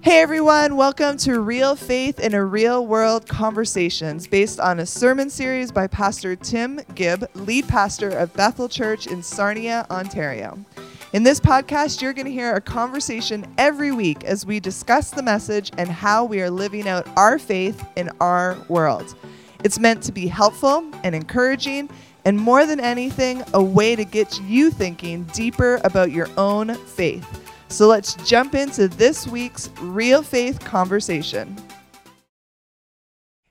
Hey everyone, welcome to Real Faith in a Real World Conversations, based on a sermon series by Pastor Tim Gibb, lead pastor of Bethel Church in Sarnia, Ontario. In this podcast, you're going to hear a conversation every week as we discuss the message and how we are living out our faith in our world. It's meant to be helpful and encouraging, and more than anything, a way to get you thinking deeper about your own faith. So let's jump into this week's Real Faith conversation.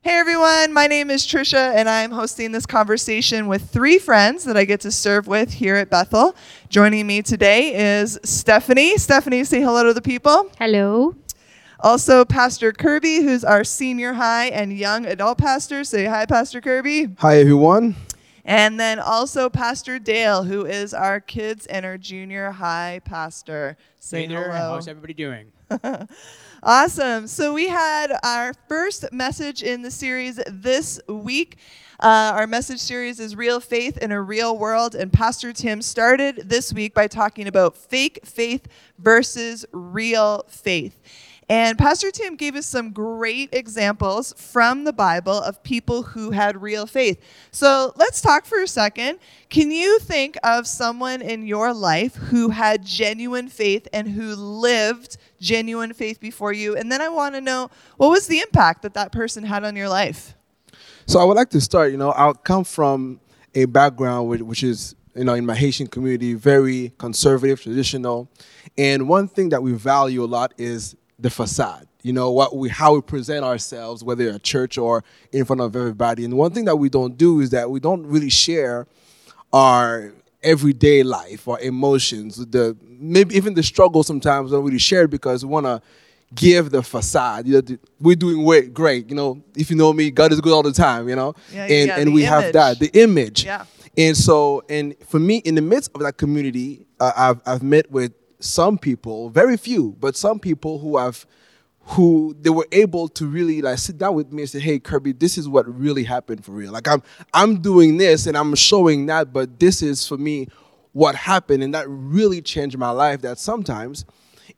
Hey everyone, my name is Trisha, and I'm hosting this conversation with three friends that I get to serve with here at Bethel. Joining me today is Stephanie. Stephanie, say hello to the people. Hello. Also, Pastor Kirby, who's our senior high and young adult pastor. Say hi, Pastor Kirby. Hi, everyone. And then also Pastor Dale, who is our kids and our junior high pastor. Say Hey there, hello. how's everybody doing? Awesome. So we had our first message in the series this week. Uh, our message series is Real Faith in a Real World. And Pastor Tim started this week by talking about fake faith versus real faith. And Pastor Tim gave us some great examples from the Bible of people who had real faith. So let's talk for a second. Can you think of someone in your life who had genuine faith and who lived genuine faith before you? And then I want to know what was the impact that that person had on your life? So I would like to start. You know, I come from a background which, which is, you know, in my Haitian community, very conservative, traditional, and one thing that we value a lot is the facade. You know, what we how we present ourselves, whether at church or in front of everybody. And one thing that we don't do is that we don't really share our everyday life or emotions. The maybe even the struggle sometimes we don't really share because we want to give the facade. You know, we're doing way, great. You know, if you know me, God is good all the time. You know, Yeah, and yeah, and we have that the image. Yeah. And so, and for me, in the midst of that community, uh, I've I've met with some people, very few, but some people who have who they were able to really like sit down with me and say, "Hey, Kirby, this is what really happened for real. Like I'm I'm doing this and I'm showing that, but this is for me what happened, and that really changed my life. That sometimes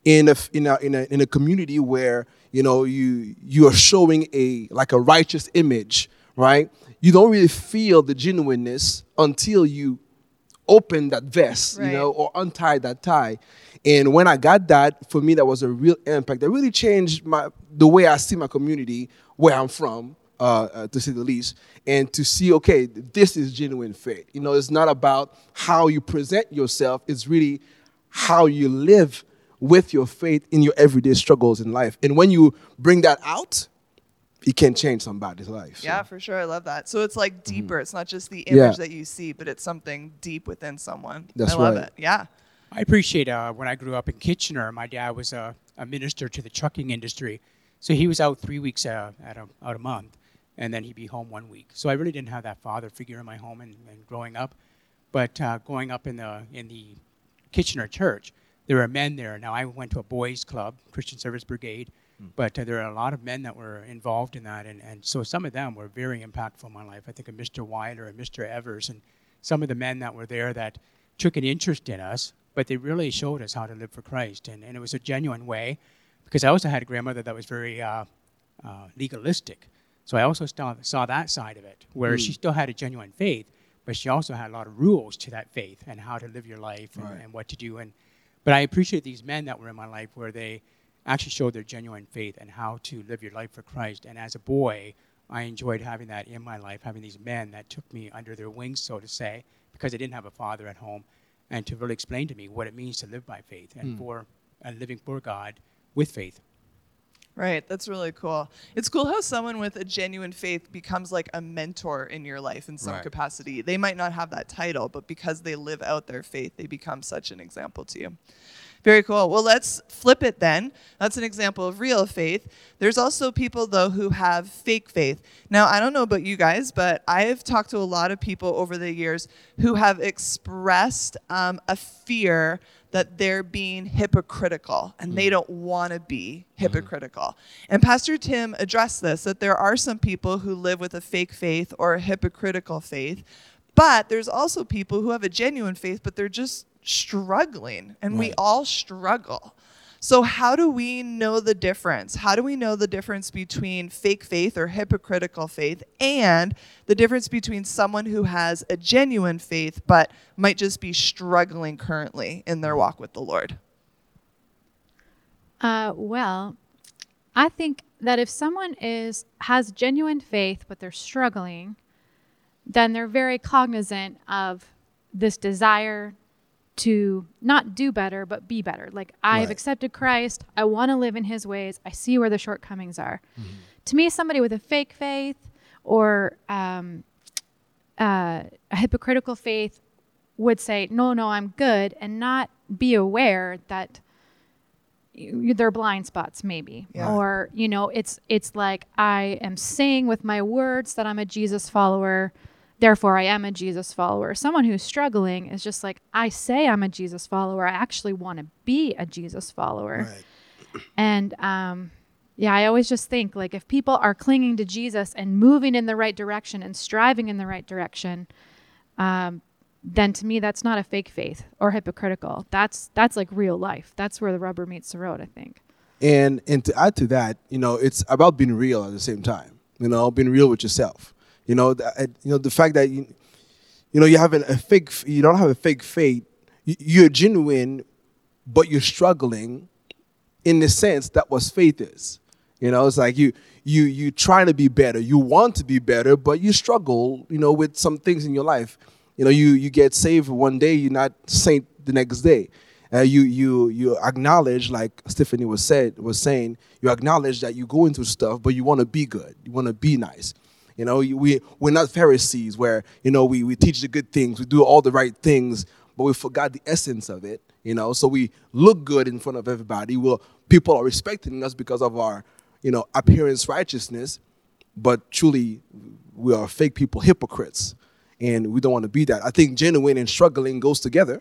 in a in a in a, in a community where you know you you are showing a like a righteous image, right? You don't really feel the genuineness until you open that vest, Right. you know, or untie that tie. And when I got that, for me, that was a real impact. That really changed my the way I see my community, where I'm from, uh, uh, to say the least, and to see, okay, this is genuine faith. You know, it's not about how you present yourself; it's really how you live with your faith in your everyday struggles in life. And when you bring that out, it can change somebody's life. so. Yeah, for sure. I love that. So it's like deeper. It's not just the Mm-hmm. Yeah. image that you see, but it's something deep within someone. That's I love right. it. Yeah. I appreciate uh, when I grew up in Kitchener, my dad was a, a minister to the trucking industry. So he was out three weeks uh, at a, out a month, and then he'd be home one week. So I really didn't have that father figure in my home and, and growing up. But uh, growing up in the, in the Kitchener church, there were men there. Now, I went to a boys' club, Christian Service Brigade, but uh, there are a lot of men that were involved in that. And, and so some of them were very impactful in my life. I think of Mr. Weiler and Mr. Evers and some of the men that were there that took an interest in us, but they really showed us how to live for Christ. And, and it was a genuine way because I also had a grandmother that was very uh, uh, legalistic. So I also saw, saw that side of it, where she still had a genuine faith, but she also had a lot of rules to that faith and how to live your life and, Right. and what to do. And but I appreciate these men that were in my life where they actually showed their genuine faith and how to live your life for Christ. And as a boy, I enjoyed having that in my life, having these men that took me under their wings, so to say, because I didn't have a father at home, and to really explain to me what it means to live by faith and hmm. for and living for God with faith. Right. That's really cool. It's cool how someone with a genuine faith becomes like a mentor in your life in some Right. capacity. They might not have that title, but because they live out their faith, they become such an example to you. Very cool. Well, let's flip it then. That's an example of real faith. There's also people, though, who have fake faith. Now, I don't know about you guys, but I've talked to a lot of people over the years who have expressed um, a fear that they're being hypocritical and they don't want to be hypocritical. And Pastor Tim addressed this that there are some people who live with a fake faith or a hypocritical faith, but there's also people who have a genuine faith, but they're just struggling, and we all struggle. So, how do we know the difference? How do we know the difference between fake faith or hypocritical faith and the difference between someone who has a genuine faith but might just be struggling currently in their walk with the Lord? Uh, well, I think that if someone is has genuine faith but they're struggling, then they're very cognizant of this desire to not do better but be better. Like I've Right. accepted Christ, I want to live in his ways. I see where the shortcomings are. To me somebody with a fake faith or um, uh, a hypocritical faith would say, "No, no, I'm good," and not be aware that they're blind spots maybe Yeah. or you know it's it's like i am saying with my words that i'm a jesus follower therefore i am a jesus follower someone who's struggling is just like i say i'm a jesus follower i actually want to be a jesus follower Right. and um, yeah, I always just think like if people are clinging to Jesus and moving in the right direction and striving in the right direction, um, then to me that's not a fake faith or hypocritical. That's that's like real life. That's where the rubber meets the road. I think. And and to add to that, you know, it's about being real at the same time. You know, being real with yourself. You know, the, you know the fact that you, you know, you have a fake, you don't have a fake faith. You, you're genuine, but you're struggling. In the sense that what faith is. You know, it's like you you you trying to be better. You want to be better, but you struggle. You know, with some things in your life. You know, you you get saved one day, you're not saint the next day. Uh, you you you acknowledge, like Stephanie was said was saying, you acknowledge that you go into stuff, but you want to be good. You want to be nice. You know, we we're not Pharisees where you know we we teach the good things, we do all the right things, but we forgot the essence of it. You know, so we look good in front of everybody. Well, people are respecting us because of our you know appearance righteousness, but truly we are fake people, hypocrites, and we don't want to be that. I think genuine and struggling goes together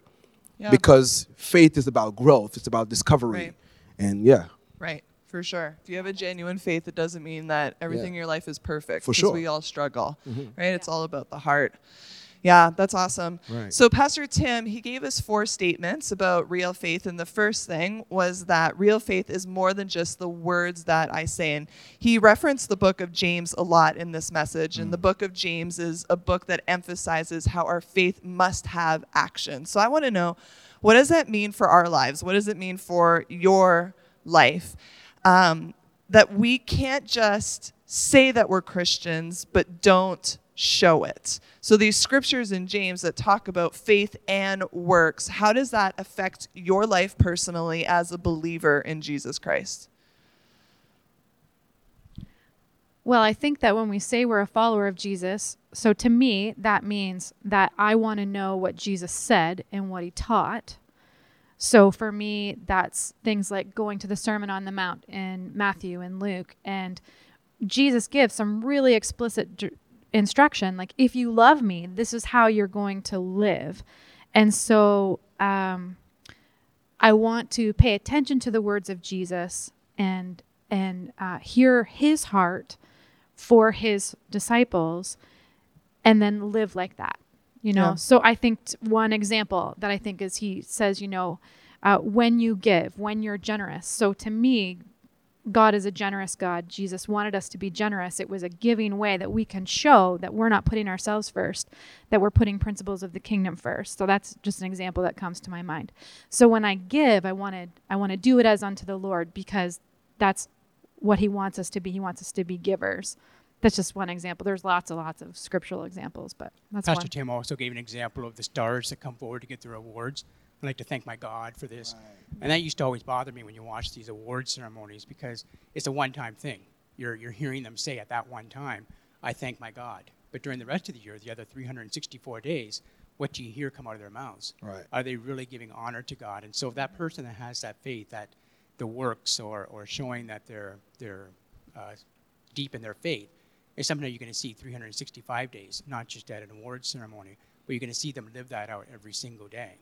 Yeah. because faith is about growth. It's about discovery, Right. and yeah, Right, for sure. If you have a genuine faith, it doesn't mean that everything in your life is perfect. For 'cause sure. We all struggle, mm-hmm. right? It's all about the heart. Yeah, that's awesome. Right. So, Pastor Tim, he gave us four statements about real faith. And the first thing was that real faith is more than just the words that I say. And he referenced the book of James a lot in this message. And the mm. book of James is a book that emphasizes how our faith must have action. So, I want to know what does that mean for our lives? What does it mean for your life? Um, that we can't just say that we're Christians, but don't show it. So these scriptures in James that talk about faith and works, how does that affect your life personally as a believer in Jesus Christ? Well, I think that when we say we're a follower of Jesus, so to me, that means that I want to know what Jesus said and what he taught. So for me, that's things like going to the Sermon on the Mount in Matthew and Luke. And Jesus gives some really explicit d- instruction like, if you love me, this is how you're going to live. And so um, I want to pay attention to the words of Jesus and and uh, hear his heart for his disciples and then live like that you know? Yeah. so i think t- one example that i think is he says you know uh, when you give when you're generous. So to me god is a generous god. Jesus wanted us to be generous. It was a giving way that we can show that we're not putting ourselves first that we're putting principles of the kingdom first. So that's just an example that comes to my mind. So when i give i wanted i want to do it as unto the lord because that's what he wants us to be. He wants us to be givers that's just one example there's lots and lots of scriptural examples but that's Pastor one Tim also gave an example of the stars that come forward to get their awards. I'd like to thank my God for this. And that used to always bother me when you watch these award ceremonies because it's a one time thing. You're, you're hearing them say at that one time, I thank my God. But during the rest of the year, the other 364 days, what do you hear come out of their mouths? Right. Are they really giving honor to God? And so that person that has that faith, that the works or, or showing that they're, they're uh, deep in their faith, is something that you're going to see 365 days, not just at an award ceremony, but you're going to see them live that out every single day.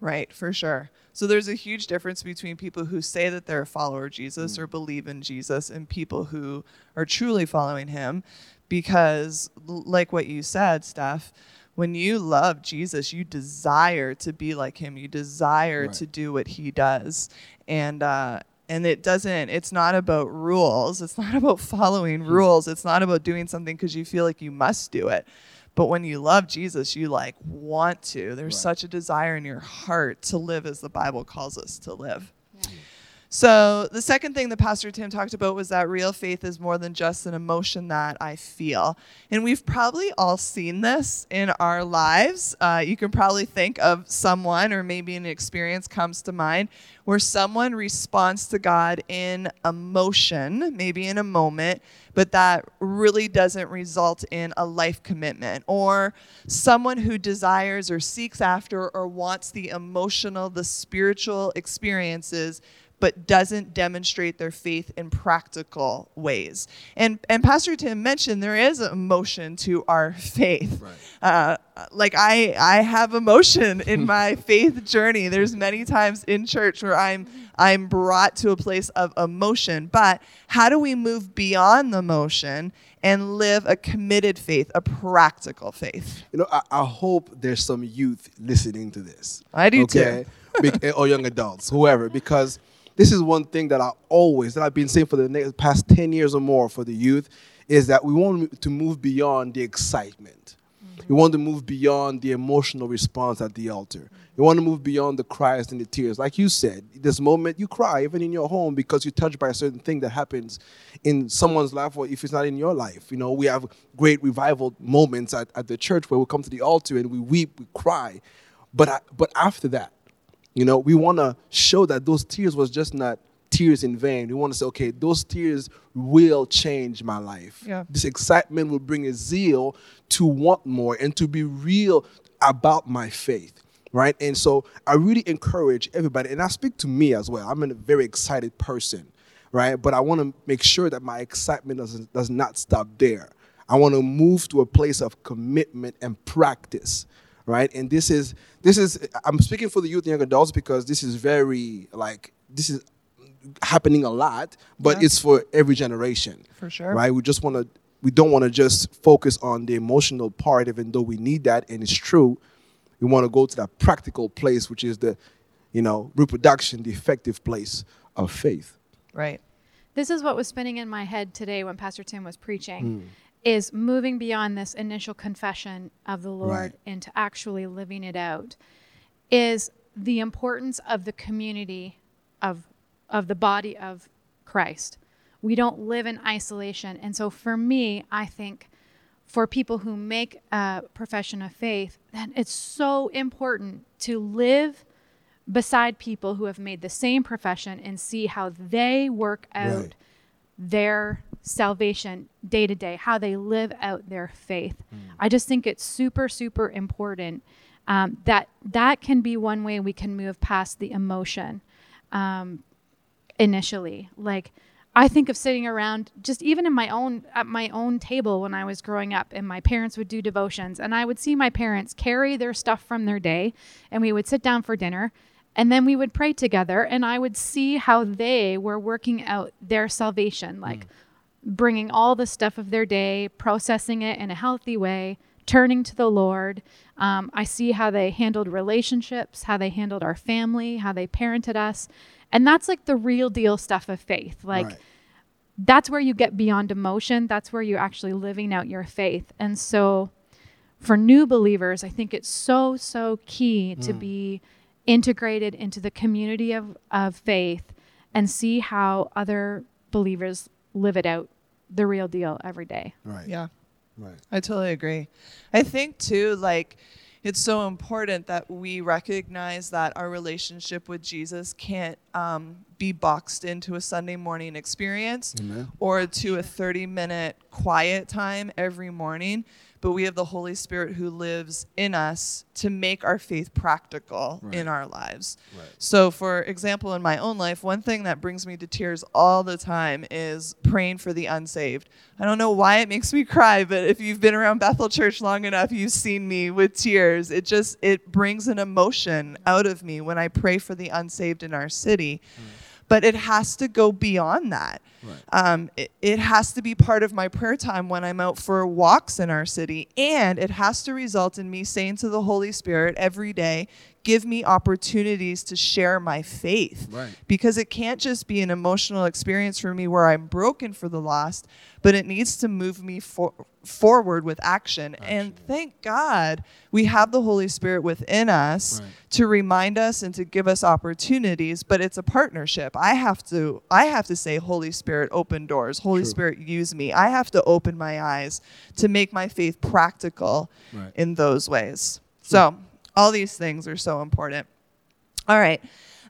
Right, for sure. So there's a huge difference between people who say that they're a follower of Jesus or believe in Jesus and people who are truly following him because like what you said, Steph, when you love Jesus, you desire to be like him. You desire Right. to do what he does. And uh and it doesn't it's not about rules. It's not about following hmm. rules. It's not about doing something cuz you feel like you must do it. But when you love Jesus, you like want to. There's Right. such a desire in your heart to live as the Bible calls us to live. So, the second thing that Pastor Tim talked about was that real faith is more than just an emotion that I feel. And we've probably all seen this in our lives. Uh, you can probably think of someone, or maybe an experience comes to mind, where someone responds to God in emotion, maybe in a moment, but that really doesn't result in a life commitment. Or someone who desires or seeks after or wants the emotional, the spiritual experiences but doesn't demonstrate their faith in practical ways. And and Pastor Tim mentioned there is emotion to our faith. Right. Uh, like I I have emotion in my faith journey. There's many times in church where I'm I'm brought to a place of emotion. But how do we move beyond the emotion and live a committed faith, a practical faith? You know, I, I hope there's some youth listening to this. I do too. Be- or young adults, whoever, because this is one thing that I always, that I've been saying for the next, past 10 years or more for the youth, is that we want to move beyond the excitement. Mm-hmm. We want to move beyond the emotional response at the altar. We want to move beyond the cries and the tears. Like you said, this moment you cry, even in your home, because you're touched by a certain thing that happens in someone's life, or if it's not in your life. You know, we have great revival moments at, at the church where we come to the altar and we weep, we cry. But, I, but after that, you know, we want to show that those tears was just not tears in vain. We want to say, okay, those tears will change my life. Yeah. This excitement will bring a zeal to want more and to be real about my faith. Right. And so I really encourage everybody, and I speak to me as well. I'm a very excited person. Right. But I want to make sure that my excitement doesn't, does not stop there. I want to move to a place of commitment and practice right and this is this is i'm speaking for the youth and young adults because this is very like this is happening a lot but Yeah. it's for every generation For sure. right we just want to we don't want to just focus on the emotional part even though we need that and it's true we want to go to that practical place which is the you know reproduction the effective place of faith Right. This is what was spinning in my head today when Pastor Tim was preaching hmm. Is moving beyond this initial confession of the Lord Right. into actually living it out is the importance of the community of of the body of Christ. We don't live in isolation. And so for me, I think for people who make a profession of faith, that it's so important to live beside people who have made the same profession and see how they work out Right. their salvation day to day, how they live out their faith. Mm. I just think it's super, super important um, that that can be one way we can move past the emotion um, initially. Like, I think of sitting around just even in my own at my own table when I was growing up and my parents would do devotions and I would see my parents carry their stuff from their day and we would sit down for dinner and then we would pray together and I would see how they were working out their salvation like bringing all the stuff of their day, processing it in a healthy way, turning to the Lord. Um, I see how they handled relationships, how they handled our family, how they parented us. And that's like the real deal stuff of faith. Like, Right. that's where you get beyond emotion. That's where you're actually living out your faith. And so, for new believers, I think it's so, so key to be integrated into the community of, of faith and see how other believers live it out, the real deal every day. right Yeah. right I totally agree. I think too, like, it's so important that we recognize that our relationship with Jesus can't um, be boxed into a Sunday morning experience Amen. or to a 30 minute quiet time every morning. But we have the Holy Spirit who lives in us to make our faith practical in our lives. Right. So, for example, in my own life, one thing that brings me to tears all the time is praying for the unsaved. I don't know why it makes me cry, but if you've been around Bethel Church long enough, you've seen me with tears. It just it brings an emotion out of me when I pray for the unsaved in our city. Mm. But it has to go beyond that. Right. Um, it, it has to be part of my prayer time when I'm out for walks in our city. And it has to result in me saying to the Holy Spirit every day, give me opportunities to share my faith. Right. Because it can't just be an emotional experience for me where I'm broken for the lost, but it needs to move me for, forward with action. And thank God we have the Holy Spirit within us Right. to remind us and to give us opportunities, but it's a partnership. I have to I have to say Holy Spirit open doors. Holy True. Spirit use me. I have to open my eyes to make my faith practical Right. in those ways. So, all these things are so important. All right.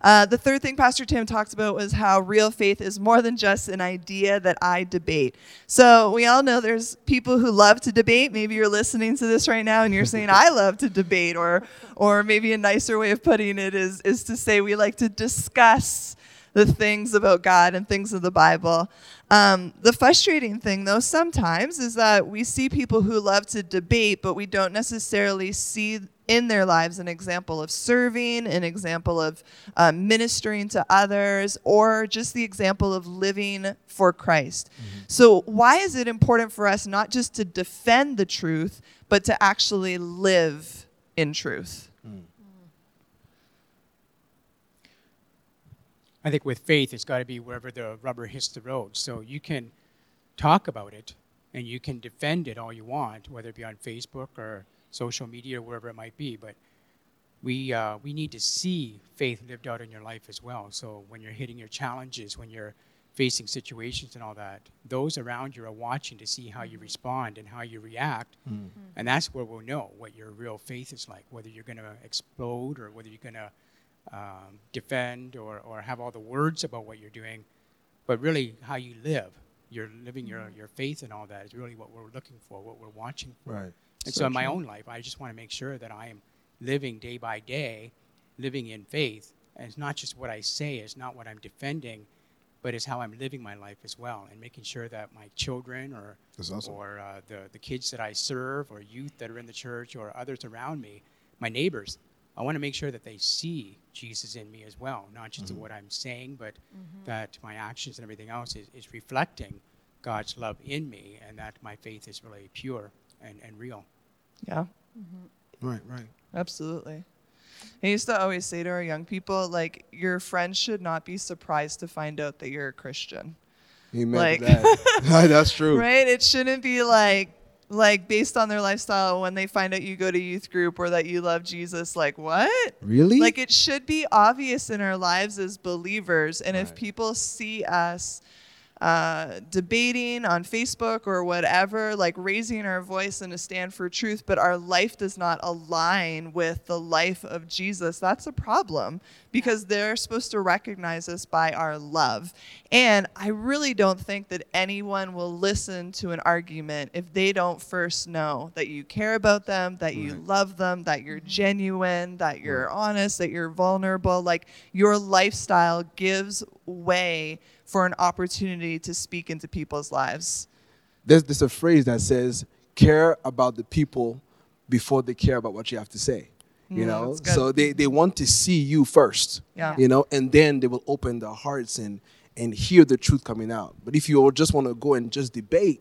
Uh, the third thing Pastor Tim talked about was how real faith is more than just an idea that I debate. So we all know there's people who love to debate. Maybe you're listening to this right now and you're saying I love to debate, or or maybe a nicer way of putting it is is to say we like to discuss the things about God and things of the Bible. Um, the frustrating thing, though, sometimes is that we see people who love to debate, but we don't necessarily see in their lives an example of serving, an example of um, ministering to others, or just the example of living for Christ. So, why is it important for us not just to defend the truth, but to actually live in truth? I think with faith, it's got to be wherever the rubber hits the road. So you can talk about it and you can defend it all you want, whether it be on Facebook or social media or wherever it might be. But we, uh, we need to see faith lived out in your life as well. So when you're hitting your challenges, when you're facing situations and all that, those around you are watching to see how you respond and how you react. And that's where we'll know what your real faith is like, whether you're going to explode or whether you're going to um, defend or, or have all the words about what you're doing, but really how you live. You're living your, your faith and all that is really what we're looking for, what we're watching for. Right. And So so, in my true. own life, I just want to make sure that I am living day by day, living in faith. And it's not just what I say, it's not what I'm defending, but it's how I'm living my life as well, and making sure that my children or awesome. or uh, the the kids that I serve, or youth that are in the church, or others around me, my neighbors, I want to make sure that they see Jesus in me as well, not just in what I'm saying, but that my actions and everything else is, is reflecting God's love in me, and that my faith is really pure and, and real. Yeah. Mm-hmm. Right, right. Absolutely. I used to always say to our young people, like, your friends should not be surprised to find out that you're a Christian. Amen Like- that. That's true. Right? It shouldn't be like, like based on their lifestyle when they find out you go to youth group or that you love Jesus, like, what? Really? Like, it should be obvious in our lives as believers. And if people see us uh, debating on Facebook or whatever, like raising our voice and a stand for truth, but our life does not align with the life of Jesus, that's a problem because they're supposed to recognize us by our love. And I really don't think that anyone will listen to an argument if they don't first know that you care about them, that you Right. love them, that you're genuine, that you're honest, that you're vulnerable. Like your lifestyle gives way for an opportunity to speak into people's lives. there's, there's a phrase that says, care about the people before they care about what you have to say. You Mm, know, that's so they, they want to see you first. Yeah. You know, and then they will open their hearts and and hear the truth coming out. But if you just want to go and just debate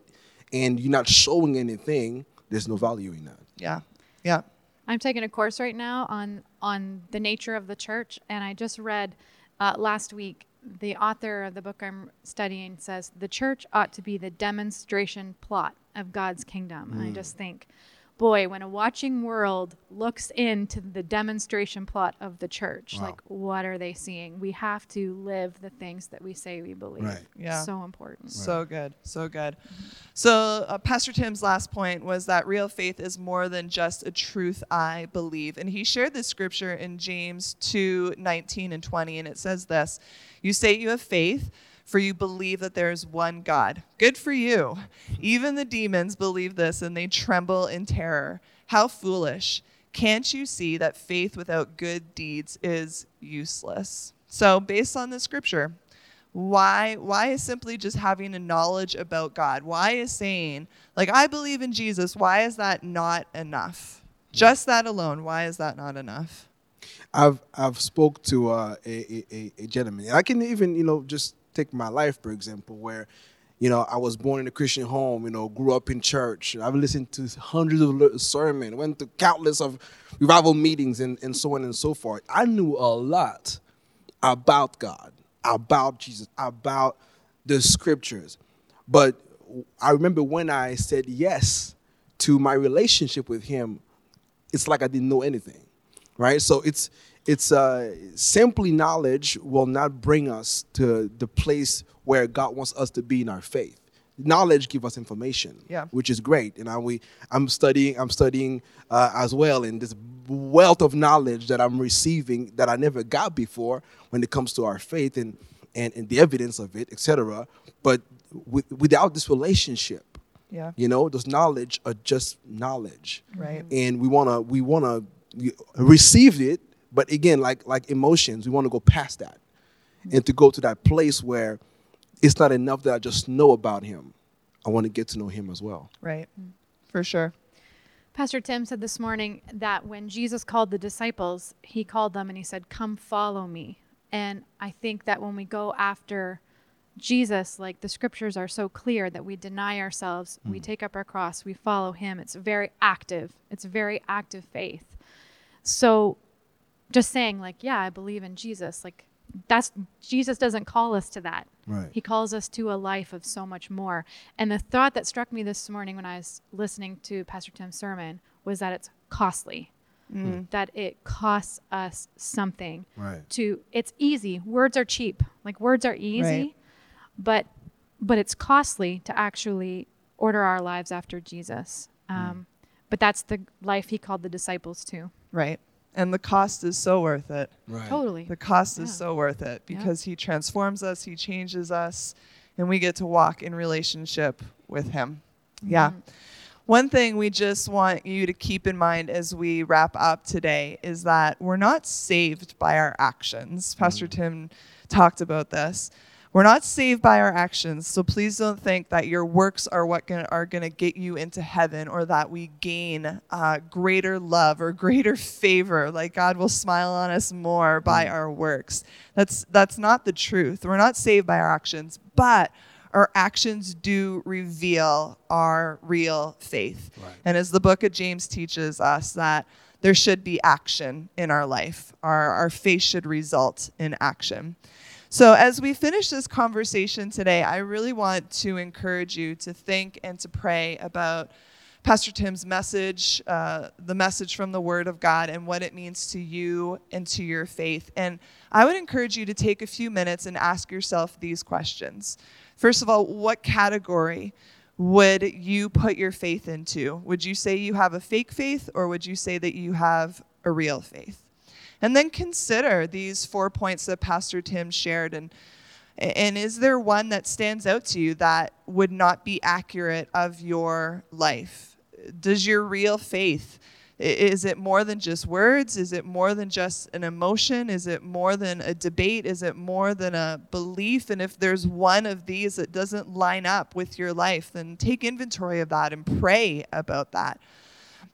and you're not showing anything, there's no value in that. Yeah. Yeah. I'm taking a course right now on on the nature of the church, and I just read uh, last week. The author of the book I'm studying says the church ought to be the demonstration plot of God's kingdom. And I just think, boy, when a watching world looks into the demonstration plot of the church, Wow. like what are they seeing? We have to live the things that we say we believe. Right. Yeah. So important. So good. So good. So, uh, Pastor Tim's last point was that real faith is more than just a truth I believe. And he shared this scripture in James 2 19 and 20. And it says this You say you have faith, for you believe that there is one God. Good for you. Even the demons believe this and they tremble in terror. How foolish. Can't you see that faith without good deeds is useless? So, based on the scripture, why why is simply just having a knowledge about god why is saying like i believe in jesus why is that not enough hmm. just that alone why is that not enough I've I've spoke to uh, a, a a gentleman. I can even you know just take my life for example, where you know I was born in a Christian home. You know, grew up in church. I've listened to hundreds of sermons, went to countless of revival meetings, and and so on and so forth. I knew a lot about God, about Jesus, about the scriptures, but I remember when I said yes to my relationship with Him, it's like I didn't know anything right? So it's it's uh, simply knowledge will not bring us to the place where God wants us to be in our faith. Knowledge give us information, yeah. which is great. And I, we, I'm studying, I'm studying uh, as well in this wealth of knowledge that I'm receiving that I never got before when it comes to our faith and and, and the evidence of it, etc. But with, without this relationship, yeah, you know, those knowledge are just knowledge, right? And we wanna we wanna received it, but again, like like emotions, we want to go past that and to go to that place where it's not enough that I just know about him. I want to get to know him as well. Right. For sure. Pastor Tim said this morning that when Jesus called the disciples, he called them and he said, Come follow me. And I think that when we go after Jesus, like the scriptures are so clear that we deny ourselves, mm. we take up our cross, we follow him. It's very active. It's very active faith. So just saying like, yeah, I believe in Jesus, like that's Jesus doesn't call us to that. Right. He calls us to a life of so much more. And the thought that struck me this morning when I was listening to Pastor Tim's sermon was that it's costly. Mm. That it costs us something. Right. To it's easy. Words are cheap. Like words are easy, right. but but it's costly to actually order our lives after Jesus. Mm. Um, mm. But that's the life he called the disciples to. Right. And the cost is so worth it. Right. Totally. The cost yeah. is so worth it because yeah. he transforms us, he changes us, and we get to walk in relationship with him. Mm-hmm. Yeah. One thing we just want you to keep in mind as we wrap up today is that we're not saved by our actions. Pastor mm. Tim talked about this. We're not saved by our actions, so please don't think that your works are what gonna, are going to get you into heaven or that we gain uh, greater love or greater favor, like God will smile on us more by mm. our works. That's, that's not the truth. We're not saved by our actions, but our actions do reveal our real faith. Right. And as the book of James teaches us, that there should be action in our life, our, our faith should result in action. So, as we finish this conversation today, I really want to encourage you to think and to pray about Pastor Tim's message, uh, the message from the Word of God, and what it means to you and to your faith. And I would encourage you to take a few minutes and ask yourself these questions. First of all, what category would you put your faith into? Would you say you have a fake faith, or would you say that you have a real faith? And then consider these four points that Pastor Tim shared. And, and is there one that stands out to you that would not be accurate of your life? Does your real faith, is it more than just words? Is it more than just an emotion? Is it more than a debate? Is it more than a belief? And if there's one of these that doesn't line up with your life, then take inventory of that and pray about that.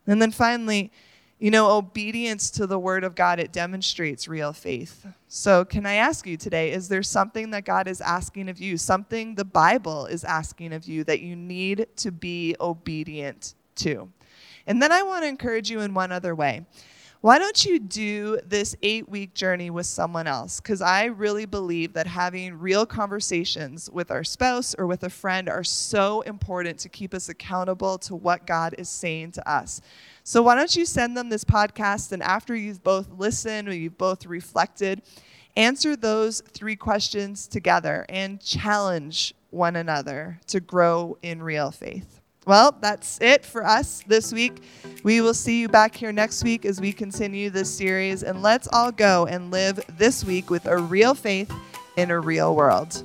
And then finally, you know, obedience to the word of God, it demonstrates real faith. So, can I ask you today, is there something that God is asking of you, something the Bible is asking of you that you need to be obedient to? And then I want to encourage you in one other way. Why don't you do this eight week journey with someone else? Because I really believe that having real conversations with our spouse or with a friend are so important to keep us accountable to what God is saying to us. So why don't you send them this podcast and after you've both listened or you've both reflected, answer those three questions together and challenge one another to grow in real faith. Well, that's it for us this week. We will see you back here next week as we continue this series. And let's all go and live this week with a real faith in a real world.